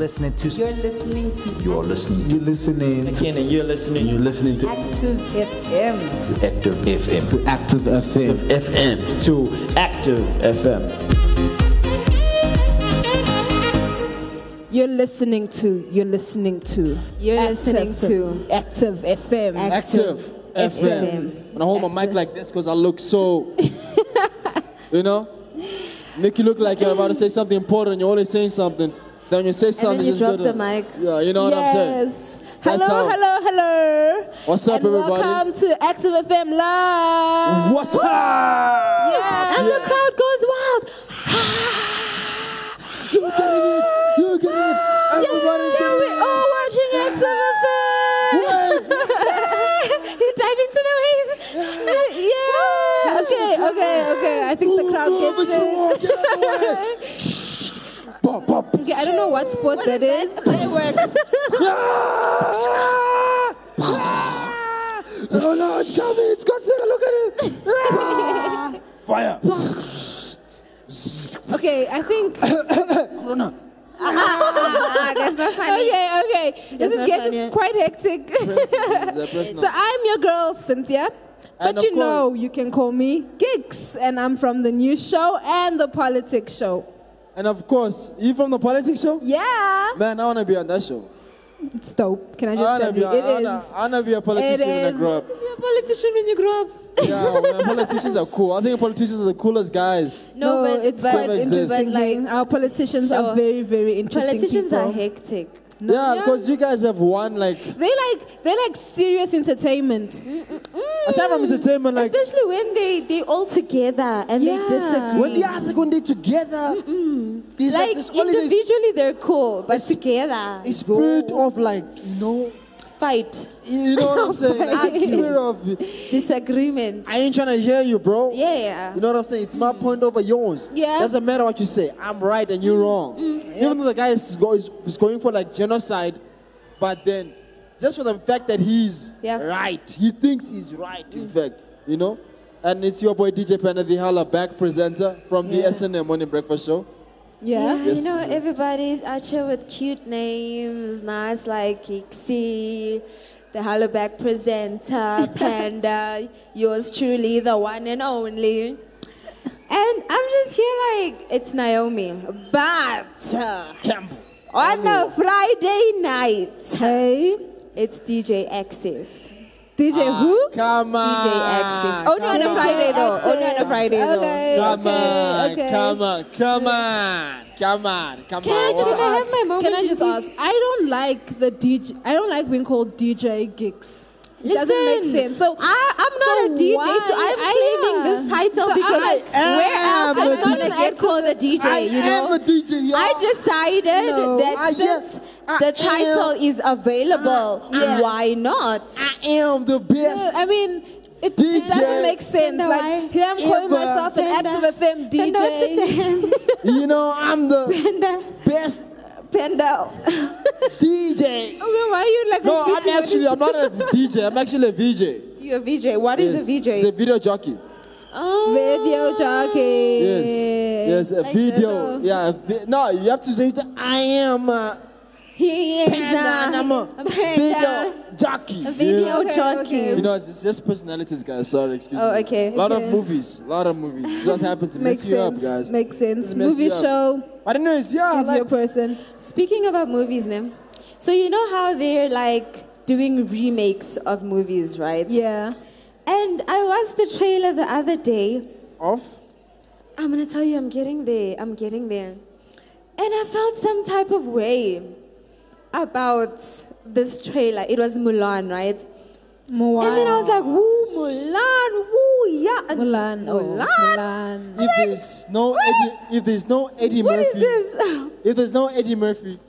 Listening to You're listening to You're listening. You're listening. Again, and you're listening. You're listening to Active FM. Active FM. To Active FM. FM to Active FM. You're listening to, you're listening to. You're Active listening to Active FM. Active FM. FM. When I hold my mic like this because I look so, you know, make you look like you're about to say something important. You're always saying something. Then when you say something, you just drop the mic. Yeah, you know what I'm saying. yes. Hello, how- hello, hello. What's up, and everybody? Welcome to Active FM Live. What's up? Yeah. And the crowd goes wild. You're getting it. You're getting it. Everybody's Yeah, getting we're it. all watching Active FM. you dive into the wave. yeah. Okay, okay, okay. I think the crowd Move gets it, it. Get out of the way. Pop, pop. Okay, I don't know what sport that is. Fireworks. Oh no, it's coming. It's Godzilla. Look at it. Fire. Okay, I think. Corona. ah, that's not funny. Okay, okay. This is getting funny. quite hectic. So I'm your girl, Cynthia. But of you know, you can call me Gigs, and I'm from the news show and the politics show. And of course, you from the politics show? Yeah, Man, I want to be on that show. it's dope. Can I I just want to tell be, you, I it wanna, is. I wanna be a politician when I grow up. You're a politician when you grow up. Yeah, man, politicians are cool. I think politicians are the coolest guys. No, but it's but, quite Coexist. interesting. but like Our politicians So, are very, very interesting. politicians people. are hectic. No, yeah, because you guys have won like they like they like serious entertainment. Mm, mm, mm. aside from entertainment, like Especially when they they all together and Yeah. they disagree. when they are like when they together, there's like, like this always a- individually they're cool, but It's- together a spirit of like you know, fight you know what I'm saying? Like spirit of disagreements. I ain't trying to hear you, bro. Yeah. You know what I'm saying? It's my point over yours. Yeah. Doesn't matter what you say. I'm right and you're mm-hmm. wrong. Mm-hmm. Even though the guy is, go, is, is going for like genocide, but then just for the fact that he's Yeah. right, he thinks he's right, in mm. fact, you know? And it's your boy DJ Panda, the Hollaback presenter from the Yeah. SNM Morning Breakfast Show. Yeah. Yeah, Yes, you know, everybody's out here with cute names, nice like Kixie, the Hollaback presenter, Panda, yours truly, the one and only. And I'm just here like, it's Naomi. But uh, Campbell. on a Friday night, Hey, it's DJ Access. DJ ah, who? Come on. DJ Access. Only on a Friday though. Access. Only oh, on a Friday though. Come on, okay. come on, come on, come on, come Can on. I just What? have my moment? Can I just please? ask? I don't like the DJ. I don't like being called DJ gigs. It doesn't make sense. So I, I'm not so a DJ, so I'm I claiming am. this title So because I where else am am the I gonna DJ. get called a DJ? I you am a DJ, y'all. I decided No. that I since am- I the title am- is available, Yeah. why not? I am the best. I mean, it, DJ. it doesn't make sense. Like here I'm calling myself an Panda. active FM Panda, what's with the DJ. You know, I'm the Panda, best Panda. DJ. Okay, why are you like? No, I'm actually, I'm not a DJ. I'm actually a VJ. You're a VJ. What is Yes. a VJ? It's a video jockey. oh. Video jockey. Yes. Yes, a Like video. this. Yeah. a vi- No, you have to say, that I am a He is panda and I'm a a panda. video jockey. A video Yeah. Jockey. okay. You know, it's just personalities, guys. Sorry, excuse Oh, me. okay. A lot Okay. of movies. A lot of movies. This what happens to Makes mess you up, sense. guys. Makes sense. It mess Movie you up. show But anyways, yeah, is your like, person. Speaking about movies, Nim. So you know how they're like doing remakes of movies, right? Yeah. And I watched the trailer the other day. off. I'm gonna tell you, I'm getting there. I'm getting there. And I felt some type of way about this trailer. It was Mulan, right? Moana. And then I was like, woo, Mulan, woo, yeah. And Mulan. Oh, Mulan. Mulan. If there's no Eddie, if there's no Eddie What Murphy, is this? if there's no Eddie Murphy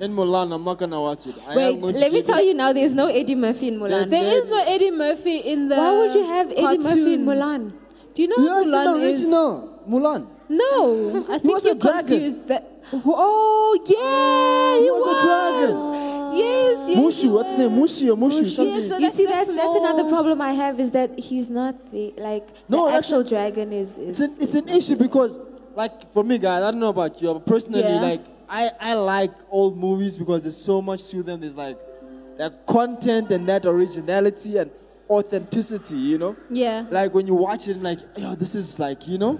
in Mulan, I'm not gonna watch it. I Wait, am going to Let me tell it- you now, there's no Eddie Murphy in Mulan. There is no Eddie Murphy in the. Why would you have Eddie Murphy in cartoon. Mulan? Do you know Yes, who Mulan the is? original Mulan. No, I think was you're a dragon. confused. That oh yeah, he, He was a dragon. Yes, yes. Mushu, he what's his name? was. Mushi or Mushu? Yes, something. that- You see, That's that's the another problem I have is that he's not the like No, the that's- actual dragon is. is It's an, it's an issue because, like, for me, guys, I don't know about you, but personally, Yeah. like, I, I like old movies because there's so much to them. There's like that content and that originality and authenticity, you know? Yeah. Like when you watch it, like, yo, this is like, you know?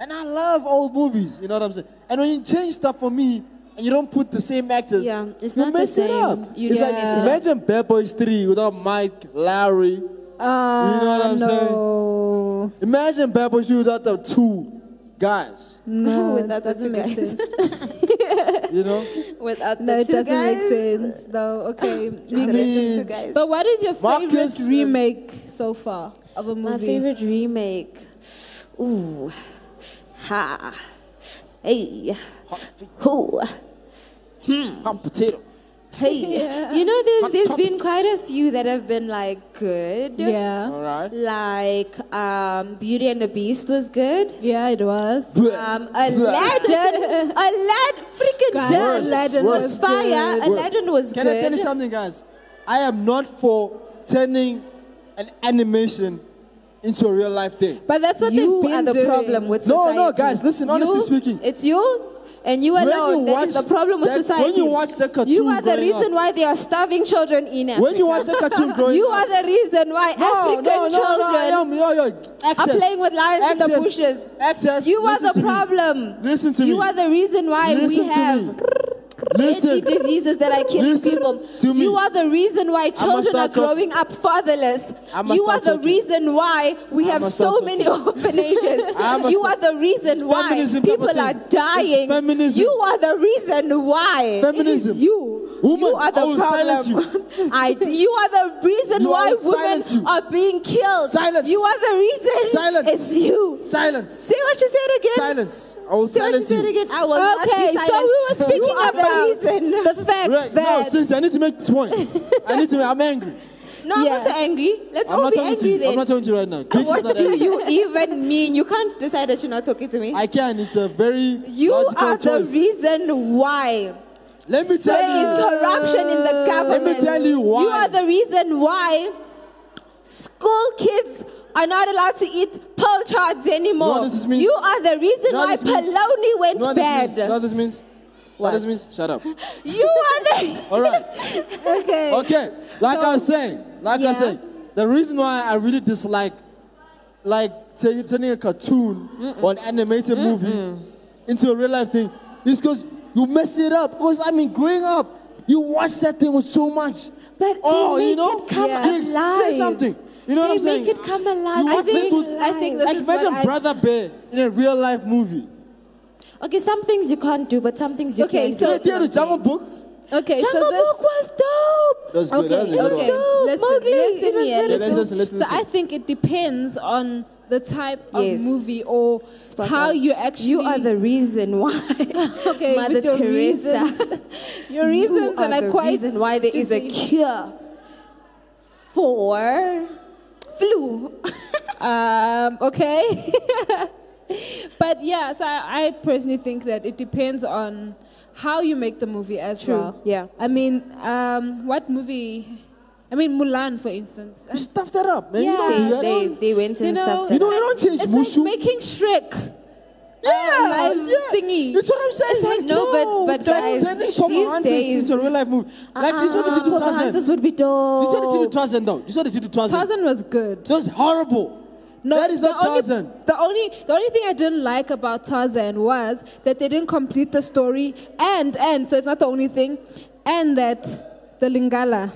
And I love old movies, you know what I'm saying? And when you change stuff for me and you don't put the same actors, Yeah, it's you not the mess it same. up. You it's don't like, mess it up. imagine Bad Boys 3 without Mike, Larry. Uh, You know what I'm no. Imagine Bad Boys 3 without the two guys, No, Without the doesn't two make guys. sense. you know? Without No, the it doesn't guys. make sense. though. okay. Just I mean- two guys. But what is your favorite Marcus, uh, remake so far of a movie? My favorite remake. Ooh. Ha. Hey. Who. Hot potato. Hey. Yeah. You know, there's, Hot there's topic. been quite a few that have been like good. Yeah. All right. Like um, Beauty and the Beast was good. Yeah, it was. Um, Aladdin, Aladdin, freaking Guys, done. Aladdin was, was fire. good. Aladdin was Can good. I tell you something, guys? I am not for turning an animation into a real life thing. But that's what you they've been are the doing. problem with No, society. no, no, guys, listen, honestly You- speaking. It's you and you When alone. you that is the problem with that- society. when you watch the cartoon You are the reason up- why they are starving children in Africa. When you watch the cartoon growing You up, are the reason why no, African no, no, children no, am, yo, yo, are playing with lions in the bushes. Access. You are listen the to me. problem. Listen to you me. You are the reason why we Listen to have me. Listen. diseases that are killing Listen people. to me. You are the reason why children are growing up fatherless. You are the talking. reason why we have so many orphanages. You are the reason why feminism type of people are dying. Feminism. You are the reason why. Feminism. It is you. Woman, you are the I will silence problem. I, you are the reason You- why women are being killed. Silence. You are the reason. Silence. It's you. Silence. Say what you said again. Silence. I will Say what you silence said you. again. I will Okay, so silent. we were speaking about the reason. the fact Right, no, since I need to make this point. I need to make, I'm angry. No, I'm Yeah. also angry. Let's I'm all not be talking to angry you. then. I'm not talking to you right now. Kicks what do you even mean? You can't decide that you're not talking to me. I can. It's a very you logical are choice. the reason why Let me tell there is you. corruption in the government. Let me tell you why. You are the reason why school kids are not allowed to eat pearl chards anymore. You know what this means? You are the reason know why this means? Polony went what bad. means? You know what this means? What does it mean? Shut up. You are the. All right. okay. Okay. Like I was saying, like I Yeah. was saying, the reason why I really dislike, like turning a cartoon or an animated movie into a real life thing, is because you mess it up. Because I mean, growing up, you watch that thing with so much. But they oh, you make know, it come Yeah. Alive. say something. You know they what I'm saying? make it come alive. You I watch it think, with- I think this like is what imagine I- Brother Bear in a real life movie. Okay, some things you can't do, but some things you Okay, can so- do. Did you hear the That's Jungle Book? Okay, saying. so Jungle this, Book was dope. That's good. Okay, That's a good okay. Dope. Listen, Mowgli, listen it was Yeah, let's listen, listen, So. I think it depends on the type of movie or Spot how you actually. You are the reason why. okay, Mother your Teresa. reasons, your you reasons, are and I the quite reason why there is a cure for flu. Um, okay. but yeah, so I, I personally think that it depends on how you make the movie as True, well. yeah. I mean, um, what movie? I mean, Mulan, for instance. You stuff that up, man. Yeah. You don't they, they went and You know, stuff. You know, you don't change it's Mushu. like making Shrek. Uh, yeah, live yeah. thingy. That's what I'm saying. It's like, No, but- but guys, these Pocahontas days- into a real life movie. Like this is what they did to Tarzan. Would be dope. This is what they did to Tarzan, though. This is what they did to Tarzan. Tarzan was good. That was horrible. that is the not only- Tarzan. The only the only thing I didn't like about Tarzan was that they didn't complete the story and and so it's not the only thing, and that the Lingala,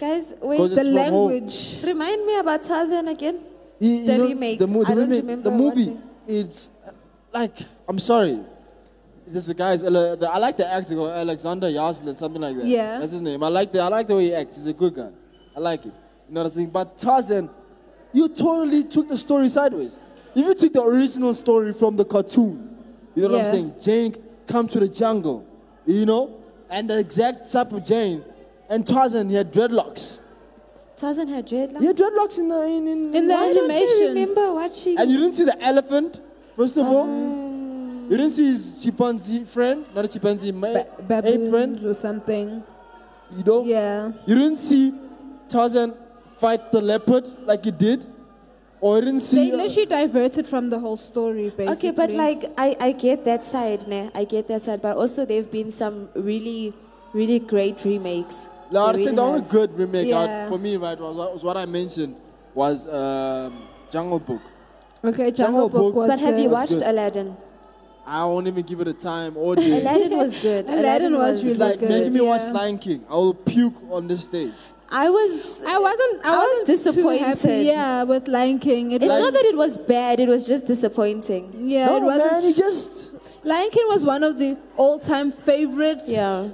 Guys, Because wait. the It's from home. language. Remind me about Tarzan again. You- you The know, remake. The, mo- the I don't remake, remember the movie. watching. It's uh, like I'm sorry. This the guy's. uh, the- I like the actor called Alexander Yaslin, something like that. Yeah. that's his name. I like the. I like the way he acts. He's a good guy. I like it. You know what I'm saying? But Tarzan, you totally took the story sideways. If you took the original story from the cartoon, you know what I'm saying? Jane come to the jungle, you know, and the exact type of Jane, and Tarzan he had dreadlocks. Tarzan had dreadlocks. He had dreadlocks in the in, in, In the Why don't I animation. remember watching? And you didn't see the elephant, first of all. Um, You didn't see his chimpanzee friend, not a chimpanzee, ma- Ba- ape friend. or something. You know. Yeah. You didn't see Tarzan fight the leopard like he did. or you didn't see. They literally diverted from the whole story, basically. Okay, but like I, I get that side, ne? I get that side, but also there've been some really, really great remakes. No, I think really the only good remake Yeah. out for me, right, was, was what I mentioned was um, Jungle Book. Okay, Jungle Jungle Book Book. was But have you watched. Aladdin? I won't even give it a time or day. Aladdin was good. Aladdin was It's really like good, making me watch yeah. Lion King. I will puke on this stage. I was. I wasn't. I, I was wasn't Too disappointed. happy, yeah, with Lion King. It It's was, not that it was bad. It was just disappointing. Yeah, no, it wasn't. man, you just. Lion King was one of the all-time favorites. Yeah.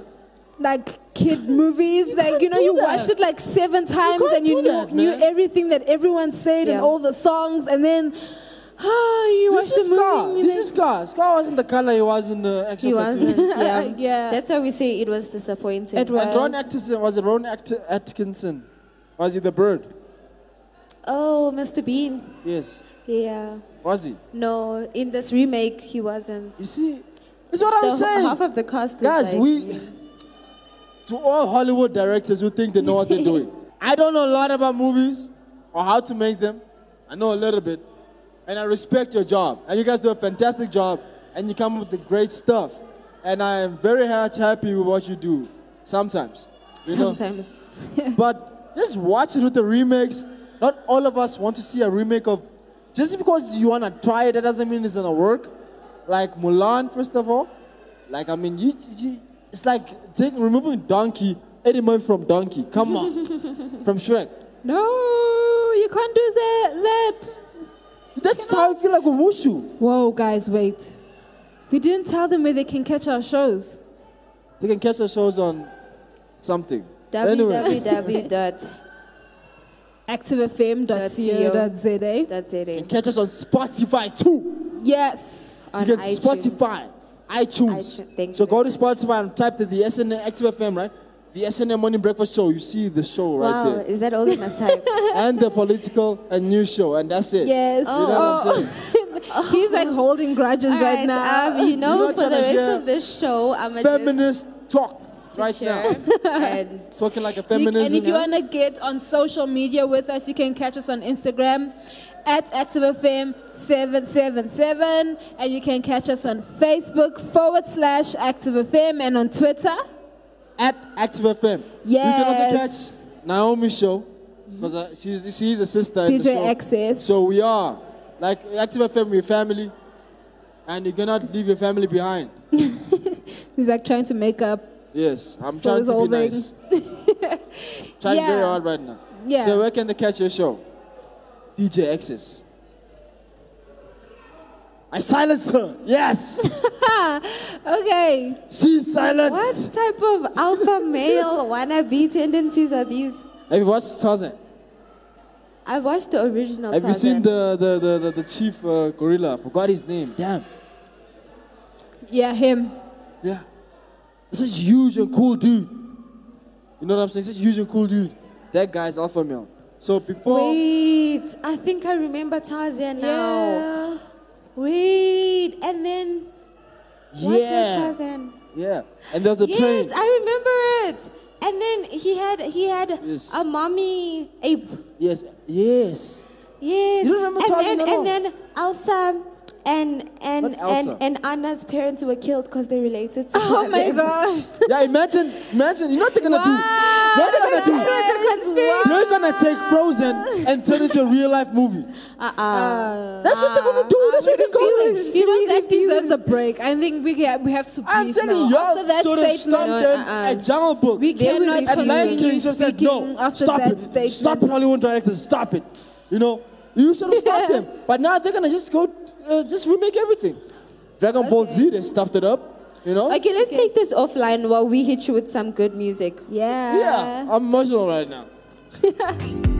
Like kid movies. Like you know, you that. watched it like seven times can't and you knew, that, knew everything that everyone said and all the songs, and then ah, you This watched is the Scar. movie. This and is Scar. Scar wasn't the color he was in the actual He wasn't. Yeah. Yeah. That's why we say it was disappointing. It was. And Rowan Atkinson was it Ron Act- Atkinson? Was he the bird? Oh, Mr. Bean. Yes. Yeah. Was he? No, in this remake, he wasn't. You see, it's what The, I'm saying. half of the cast was Guys, like, we to all Hollywood directors who think they know what they're doing. I don't know a lot about movies or how to make them. I know a little bit, and I respect your job. And you guys do a fantastic job, and you come up with the great stuff. And I am very happy with what you do. Sometimes, you sometimes. But just watch it with the remakes. Not all of us want to see a remake of. Just because you want to try it, that doesn't mean it's gonna work. Like Mulan, first of all. Like I mean, you, you it's like taking removing Donkey, Eddie Murphy from Donkey. Come on, from Shrek. No, you can't do that. That. That's how I feel like with Wushu. Whoa, guys, wait. We didn't tell them where they can catch our shows. They can catch our shows on something. Anyway, www.that's activefm.co.za. it. and catch us on Spotify too. Yes. On you get iTunes. Spotify, iTunes. iTunes, thank so you go to very Spotify and type the, the SNM Active FM, right? The SNM Morning Breakfast Show. You see the show right Wow, there. is that all they must type? and the political and news show, and that's it. Yes. You know what I'm Oh. He's like holding grudges All right, right, now. um, you know, for the rest of this show, I'm gonna Feminist talk right now. and Talking like a feminist. and if you want to get on social media with us, you can catch us on Instagram at ActiveFM777. And you can catch us on Facebook forward slash ActiveFM and on Twitter. at Active FM. Yes. You can also catch Naomi's show because uh, she's she's a sister. DJ. Access. So we are like Active FM, we're family, and you cannot leave your family behind. He's like trying to make up. Yes, I'm trying to be nice. trying very Yeah. hard right now. Yeah. So where can they catch your show? DJ Access. I silenced her. Yes, Okay. she's silenced. what type of alpha male wannabe tendencies are these? Have you watched Tarzan? I watched the original. Have you seen the the the, the, the chief uh, gorilla? I forgot his name. Damn. Yeah, him. Yeah. This is huge and cool dude. You know what I'm saying? Such a huge and cool dude. That guy's alpha male. So before Wait, I think I remember Tarzan now. Yeah. Wait, and then what's that yeah, Tarzan? yeah, and there's a yes, train. Yes, I remember it. And then he had he had Yes. a mommy ape. Yes, yes. Yes. You don't remember and Tarzan then at all? and then Elsa and and Not Elsa. and and Anna's parents were killed because they related to Oh my Tarzan. gosh. Yeah, imagine, imagine. You know what they're gonna do? You know what they're gonna do? That was a conspiracy. They're gonna take Frozen and turn it into a real life movie. Uh-uh. Uh, That's what they're gonna do. That's where they're going. You know, that deserves a break. I think we, ha- we have to I'm breathe telling now. you, After that y'all should have statement, stopped No, them uh-uh. at Jungle Book. we They will cannot be And Lion continue King just said, speaking no, after stop that it. statement. Stop it, Hollywood directors, stop it. You know, you should have stopped them. But now they're gonna just go, uh, just remake everything. Dragon Ball Z, they stuffed it up. You know? Okay, let's take this offline while we hit you with some good music. Yeah. yeah, I'm emotional right now.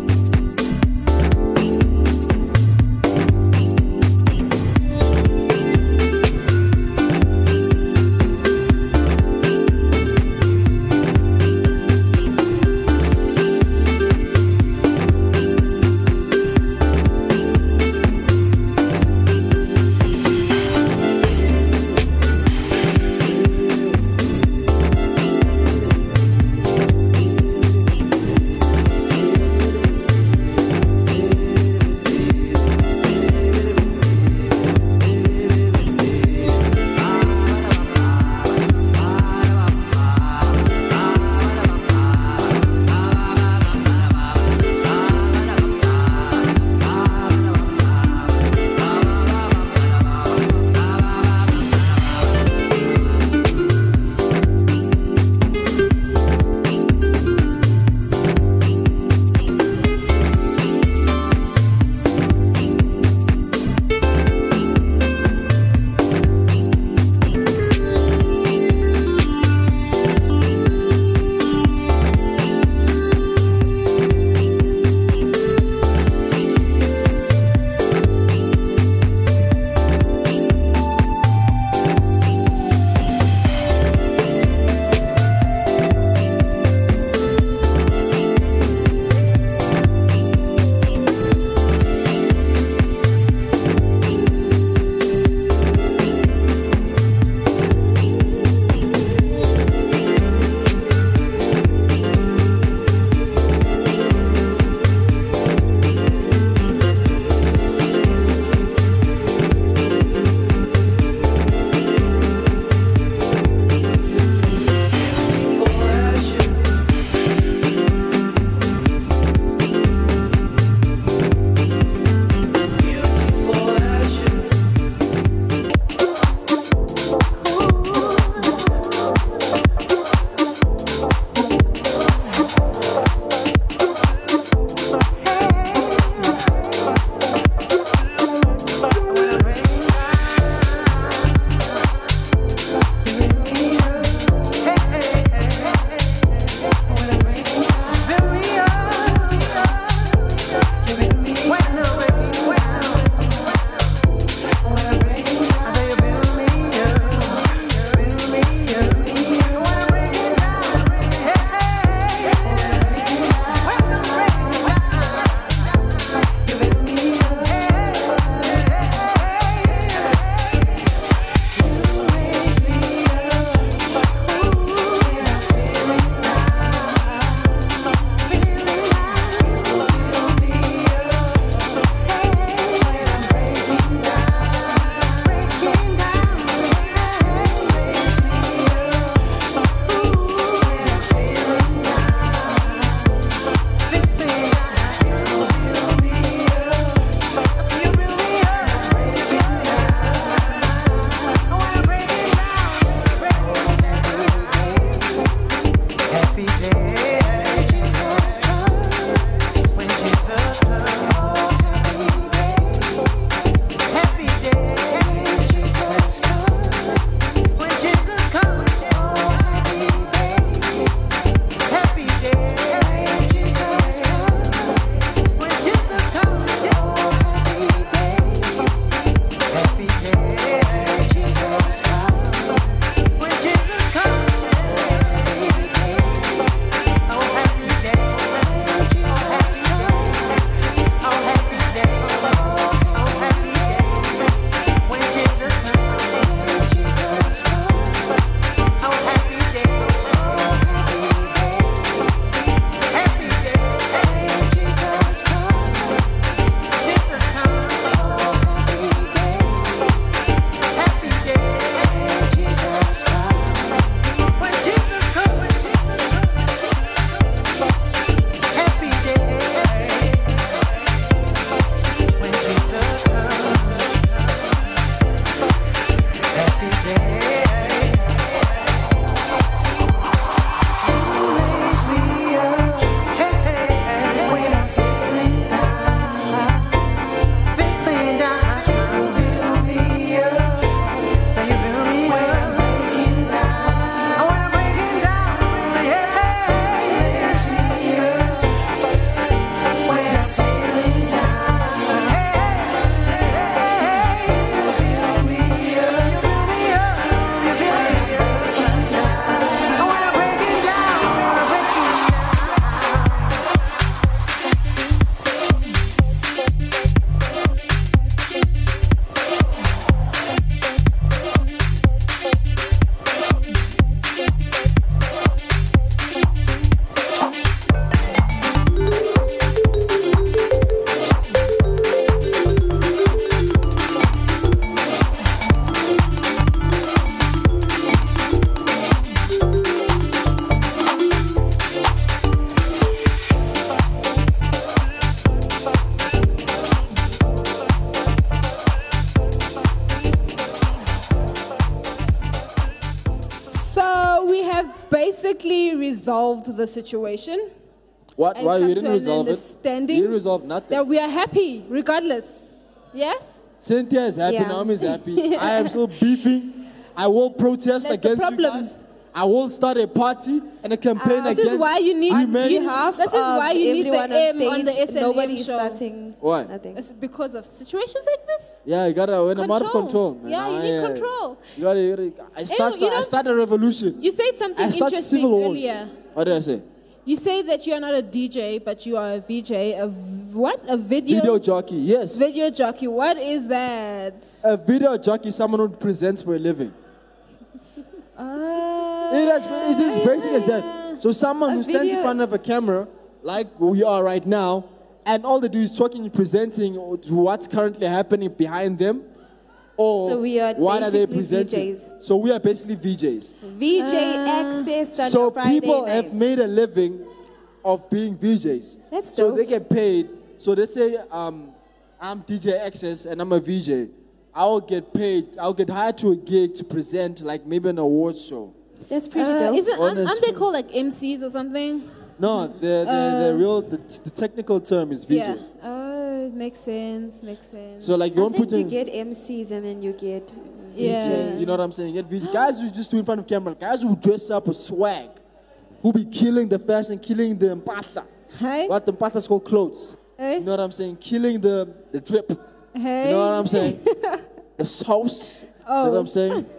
the situation. What? Why you didn't resolve it? You didn't resolve nothing. That we are happy regardless. Yes? Cynthia is happy. Yeah. Naomi is happy. I am still beefing. I will protest That's the against you guys. I will start a party and a campaign Uh, This is why you need women. you have. This is why you need the everyone M on the stage, SNM Nobody's show. starting Why? nothing. It's because of situations like this. Yeah, you gotta when I'm out of Control. control. man. Yeah, you I, need uh, control. You gotta, you gotta I start, you know- I start a revolution. You said something I start interesting civil wars. earlier. What did I say? You say that you are not a DJ, but you are a VJ. A v- what? A video Video jockey. Yes. video jockey. What is that? A video jockey is someone who presents for a living. Uh, It is, it is basic as that. So someone A who stands in front of a camera, like we are right now, and all they do is talking and presenting what's currently happening behind them, or So we are what are they basically presenting? VJs. So we are basically VJs. VJ access on so Friday people night. have made a living of being VJs. That's So they get paid. So they say, um, I'm DJ Access and I'm a VJ. I'll get paid. I'll get hired to a gig to present like maybe an award show. That's pretty uh, dope. is it, aren't, aren't they called like MCs or something? No, the the, the real the, the technical term is VJ. Uh, Yeah. Oh, makes sense. Makes sense. So like you I won't think put you get MCs and then you get Yeah. VJs. you know what I'm saying? Get VJ. Guys who just do in front of camera, guys who dress up with swag, who be killing the fashion, killing the mpahla. Hey. What the mpahla is called clothes. Hey. You know what I'm saying? Killing the the drip. Hey. You know what I'm saying? the sauce. Oh. You know what Oh. I'm saying?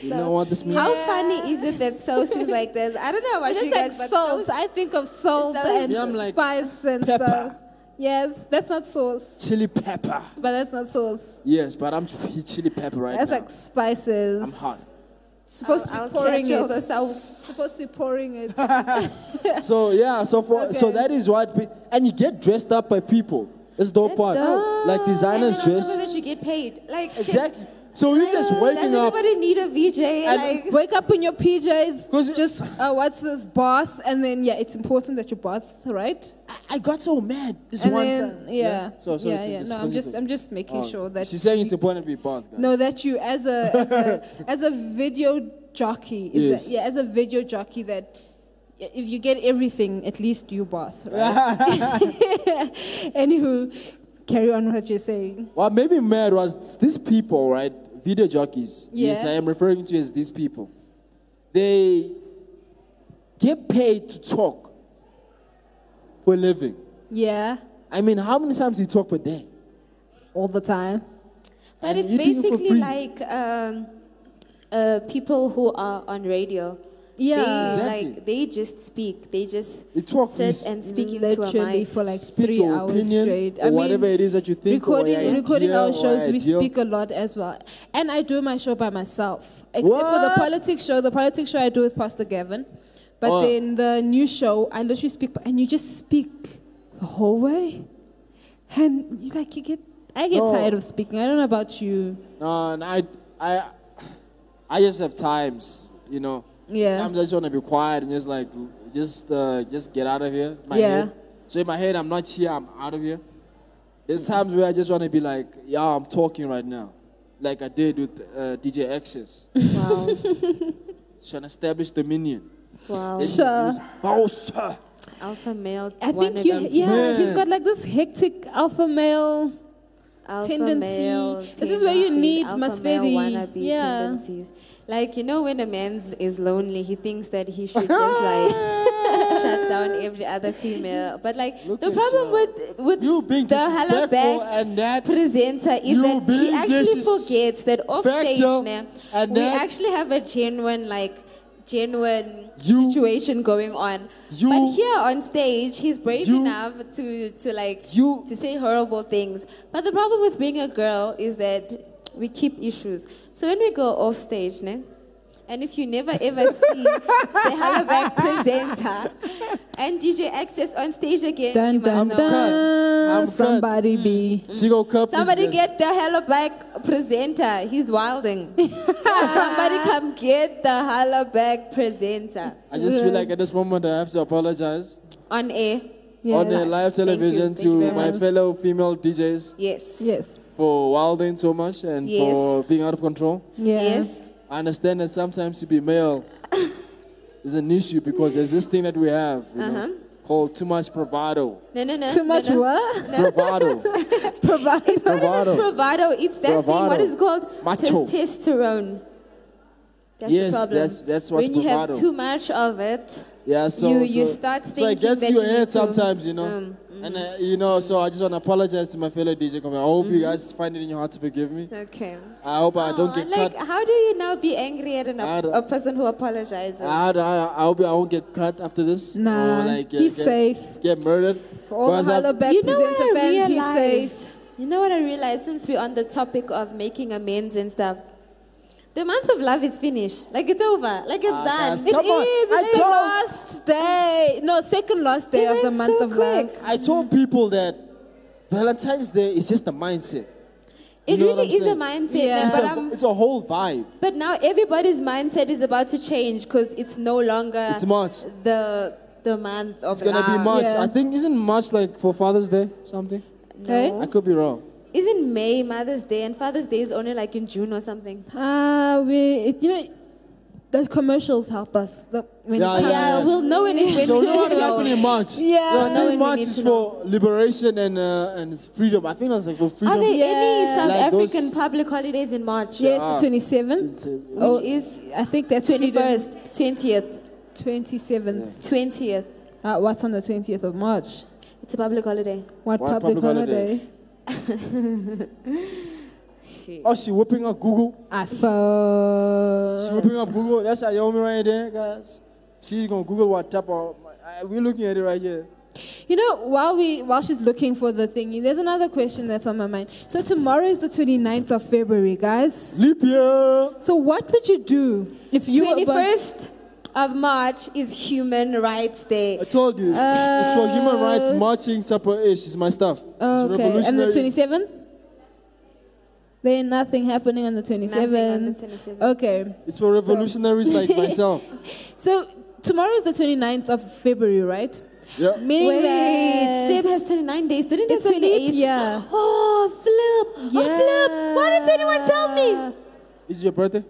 you know what this means? How funny is it that sauce is like this? I don't know about It's you like guys, but salt. sauce, I think of salt Sauce. and Yeah, like, spice and pepper. stuff. Yes, that's not sauce, Chili pepper. but that's not sauce. Yes, but I'm chili pepper right That's now. That's like spices. I'm hot. Supposed to I'll be pouring catch all it. the sauce. Supposed to be pouring it. So yeah, so for so that is what, we- and you get dressed up by people. It's dope That's part. dope. Like designers and then on dress top of it, you get paid. Like exactly. So you just waking Does up. anybody need a VJ? Like Wake up in your PJs. 'Cause it- Just uh, what's this bath, and then yeah, it's important that you bath, right? I got so mad this And one then time. yeah, So, so yeah, it's- yeah. it's No, I'm just I'm just making Oh, sure that she's saying you- it's important to be bathed. guys. No, that you as a as a, as a video jockey, is Yes. a, yeah, as a video jockey, that if you get everything, at least you bath, right? Anywho, carry on what you're saying. What made me mad was these people, right? Video jockeys. Yes, I am referring to as these people. They get paid to talk for a living. Yeah, I mean, how many times do you talk per day? all the time. But And it's you do it for basically like um, uh, people who are on radio. Yeah. They, Exactly. like they just speak. They just They talk, sit and speak into a Literally mic. for like Speak three hours opinion straight. or whatever it is that you think. recording your recording our shows we speak a lot as well and i do my show by myself except for the politics show the politics show i do with pastor gavin but Oh. then the new show i literally speak and you just speak the whole way and you like you get i get No. tired of speaking i don't know about you No, and I, I, I just have times, you know. Yeah. Sometimes I just want to be quiet and just like, just, uh, just get out of here. My Yeah. Head. So in my head, I'm not here. I'm out of here. There's times where I just want to be like, yeah, I'm talking right now. like I did with uh, DJ Access. Wow. Trying to establish dominion. wow. Sure. Oh, sir. Alpha male. I think you, yeah, he's Man. got like this hectic alpha male. Alpha tendency. male This is where you tendencies, need alpha male wannabe Yeah. tendencies. Like you know, when a man's is lonely, he thinks that he should just like shut down every other female. But like Look the problem you. with with You being the disrespectful Hollaback and that presenter is that he actually forgets that off stage now, we actually have a genuine like genuine You- situation going on. you- but here on stage, he's brave you- enough to to like You- to say horrible things. But the problem with being a girl is that we keep issues. So when we go off stage, ne? And if you never ever see the Hollaback presenter and DJ Access on stage again, Dun you must dun know. dun. I'm cut. Somebody be. Mm. she go cup. Somebody get the hella back presenter. He's wilding. Somebody come get the hella back presenter I just feel like at this moment I have to apologize on air. on the live television thank you to my much. fellow female DJs Yes. Yes. for wilding so much and Yes. for being out of control. Yeah. Yes. I understand that sometimes to be male is an issue because there's this thing that we have you Uh-huh. called too much bravado. No, no, no. Too much no, no. what? Bravado. Provide. It's not Bravado. even bravado. It's that thing. What Bravado. is called Macho. testosterone. That's Yes, the problem. that's- that's what's when you bravado. have too much of it. Yeah, so You- you so- start so it thinking gets that to your you head need to- sometimes, you know. Mm, And uh, you know, so I just want to apologize to my fellow DJ company. I hope you guys find it in your heart to forgive me. Okay. I hope I don't get like, cut. how do you now be angry at an, I a person who apologizes? I, I, I hope I won't get cut after this. Nah, or like, uh, he's get, safe. Get murdered. For all the Because I- Hollaback you know what I fans, he's realized? safe. You know what I realized since we're on the topic of making amends and stuff? The month of love is finished. Like it's over. Like it's Ah, done. guys, It Come on, is. I It's the told- last day. No, second last day It of the went month so of quick. love. I told people that Valentine's Day is just a mindset. It You know really I'm is a mindset. Yeah. It's, But, a, I'm, it's a whole vibe. but now everybody's mindset is about to change because it's no longer It's March. the the month of It's gonna be. March. Yeah. I think isn't March like for Father's Day something? Hey? No. I could be wrong. Isn't May Mother's Day and Father's Day is only like in June or something? Ah, we, it, you know, the commercials help us. The, when Yeah, it Yeah, comes- yeah. we'll know it when So we know need what happened in March? Yeah. I We'll know think when we March need is to for liberation and uh, and it's freedom. I think that's like for freedom. Are there any South Like those- African public holidays in March? Yes, Ah. the 27th. It's, uh, Oh, Which is I think that's 21st, 20th, 27th. 20th. Uh, what's on the 20th of March? It's a public holiday. What, What public, public holiday? holiday? Oh, she whipping up Google. I She thought. whipping up Google. That's how you only right there, guys. She's gonna Google what type of. Uh, we're looking at it right here. You know, while we while she's looking for the thingy, there's another question that's on my mind. So tomorrow is the 29th of February, guys. Leap year. So what would you do if you were born- 21st of March is Human Rights Day. I told you. It's, it's for human rights marching type of ish. It's my stuff. It's Uh, Okay, and the 27th? There ain't nothing happening on the 27th. On the 27th. Okay, It's for revolutionaries like myself. so tomorrow is the 29th of February, right? Yeah. Meaning Wait, that Feb has 29 days. Didn't it It's have a leap 28? year. Oh, flip. Oh, flip. Why didn't anyone tell me? Is it your birthday?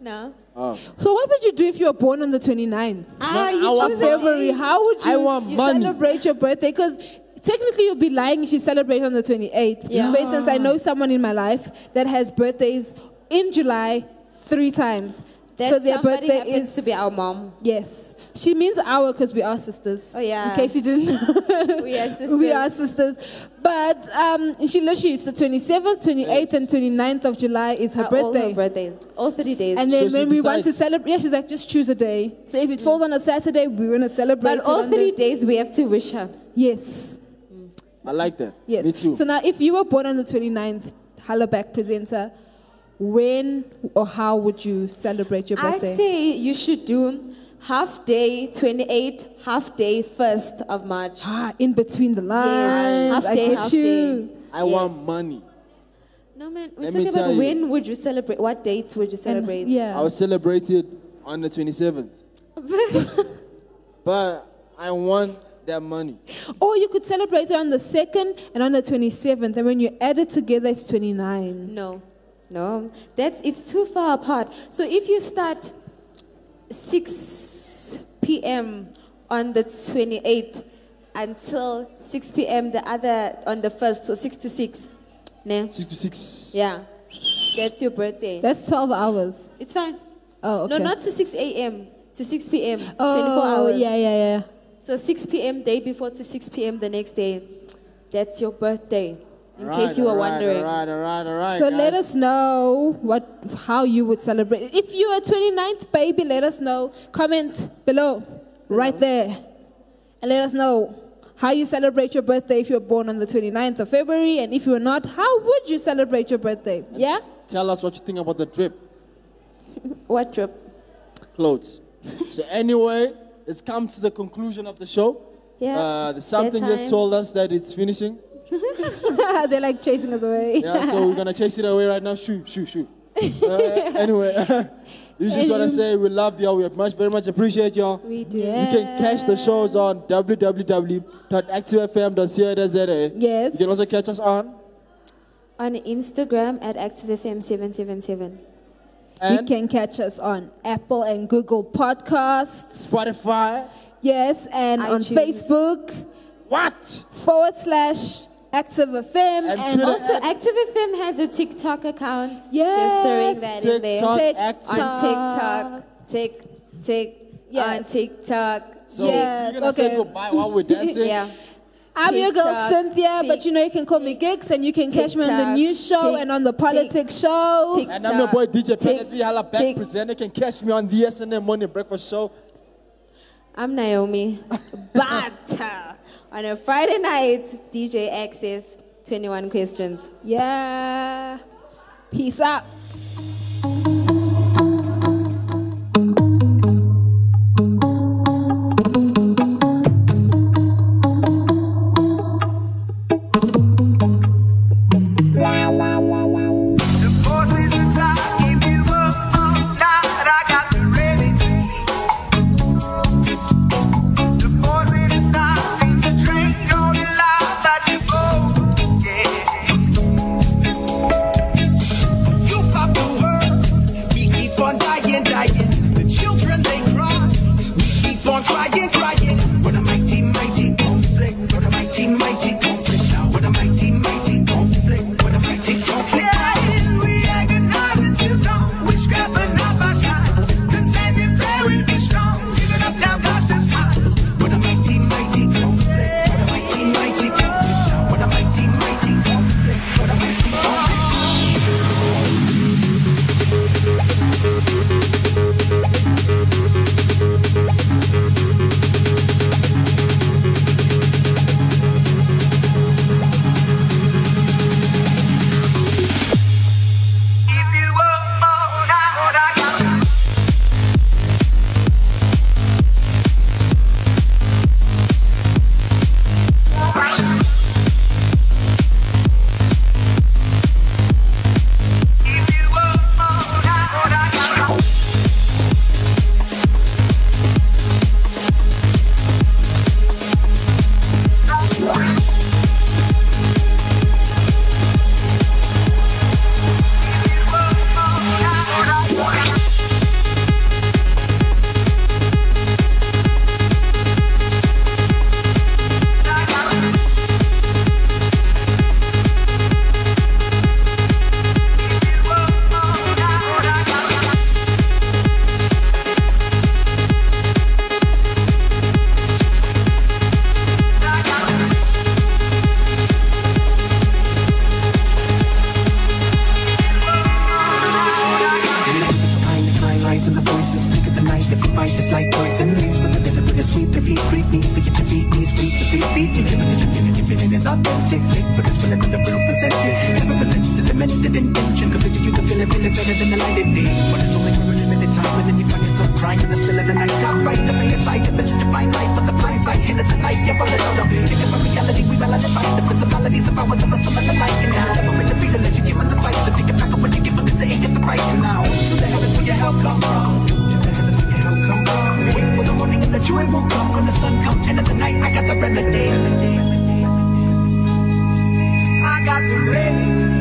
No. Oh. So what would you do if you were born on the 29th Ah, I you want of choose a February? date. How would you I want money. celebrate your birthday? Because technically you'll be lying if you celebrate on the 28th. Yeah. For instance, I know someone in my life that has birthdays in July three times. That so their somebody birthday happens is to be our mom. Yes. She means our because we are sisters. Oh, yeah. In case you didn't know. We are sisters. we are sisters. But um, she literally, it's the 27th, 28th, and 29th of July is her Are all birthday. her birthdays. All three days. And then So she when we want to celebrate, yeah, she's like, just choose a day. So if it falls on a Saturday, we're going to celebrate. but all on the- three days we have to wish her. Yes. I like that. Yes. Me too. So now, if you were born on the 29th, Hollaback presenter, when or how would you celebrate your birthday? I birthday? say you should do half day 28, half day 1st of March. ah, in between the lines. half I day, get half you. day. I Yes. want money. No man, we're Let me talking tell about you. when would you celebrate? What dates would you And- celebrate? yeah. I was celebrated on the 27th. but I want that money. Or you could celebrate it on the 2nd and on the 27th. And when you add it together, it's 29. No. No, that's it's too far apart. So if you start 6 p.m. on the 28th until 6 p.m. the other on the first, so 6 to 6. Ne? Six to six. Yeah, that's your birthday. That's 12 hours. It's fine. Oh, okay. No, not to 6 a.m. to 6 p.m. oh, 24 hours. Yeah, yeah, yeah. So 6 p.m. day before to 6 p.m. the next day. That's your birthday. In Alright, case you were alright, wondering. All right, all right, all right. So let us know what how you would celebrate. If you are 29th, baby, let us know. Comment below, right there. And let us know how you celebrate your birthday if you're born on the 29th of February. And if you're not, how would you celebrate your birthday? Yeah? Tell us what you think about the trip. What trip? clothes. so anyway, it's come to the conclusion of the show. Yeah. Uh, the something just told us that it's finishing. They're like chasing us away. Yeah, so we're gonna chase it away right now. Shoo, shoo, shoo. Uh, anyway, we just wanna say we love y'all. We much, very much appreciate y'all. We do. Yeah. You can catch the shows on www.activefm.co.za. Yes. You can also catch us on On Instagram at ActiveFM777. You can catch us on Apple and Google Podcasts. Spotify. Yes, and on. Facebook What? forward slash Active FM. And And. Also, ActiveFM has a TikTok account. Just Yes. throwing that in there. TikTok On TikTok. Tick, tick. Yes. On TikTok. So Yes, you're gonna say okay. goodbye while we're dancing. Yeah. I'm your girl TikTok, Cynthia, but you know you can call me Gigs and you can catch me on the news show and on the politics show. Tik- And I'm your boy DJ Penalty Hollaback tick. presenter. You can catch me on the SNM Morning Breakfast Show. I'm Naomi. but uh, on a Friday night, DJ Access, 21 questions. Yeah. Peace out. living the light of day. But it's only for a limited time, and then you find yourself crying in the still of the night. Got right up in your sight, the best to my life, but the blind side, hidden the night, yeah, but I don't know. If it's reality, we well identify the principalities of our never summon the light. And now, never been defeated. Let's you give in the fight, so take it back up when you give up, cause it get the right. And now, to the heavens where your help come from. To the heavens where your help come from. Wait for the morning and the joy will come. When the sun comes, end of the night, I got the remedy. I got the remedy.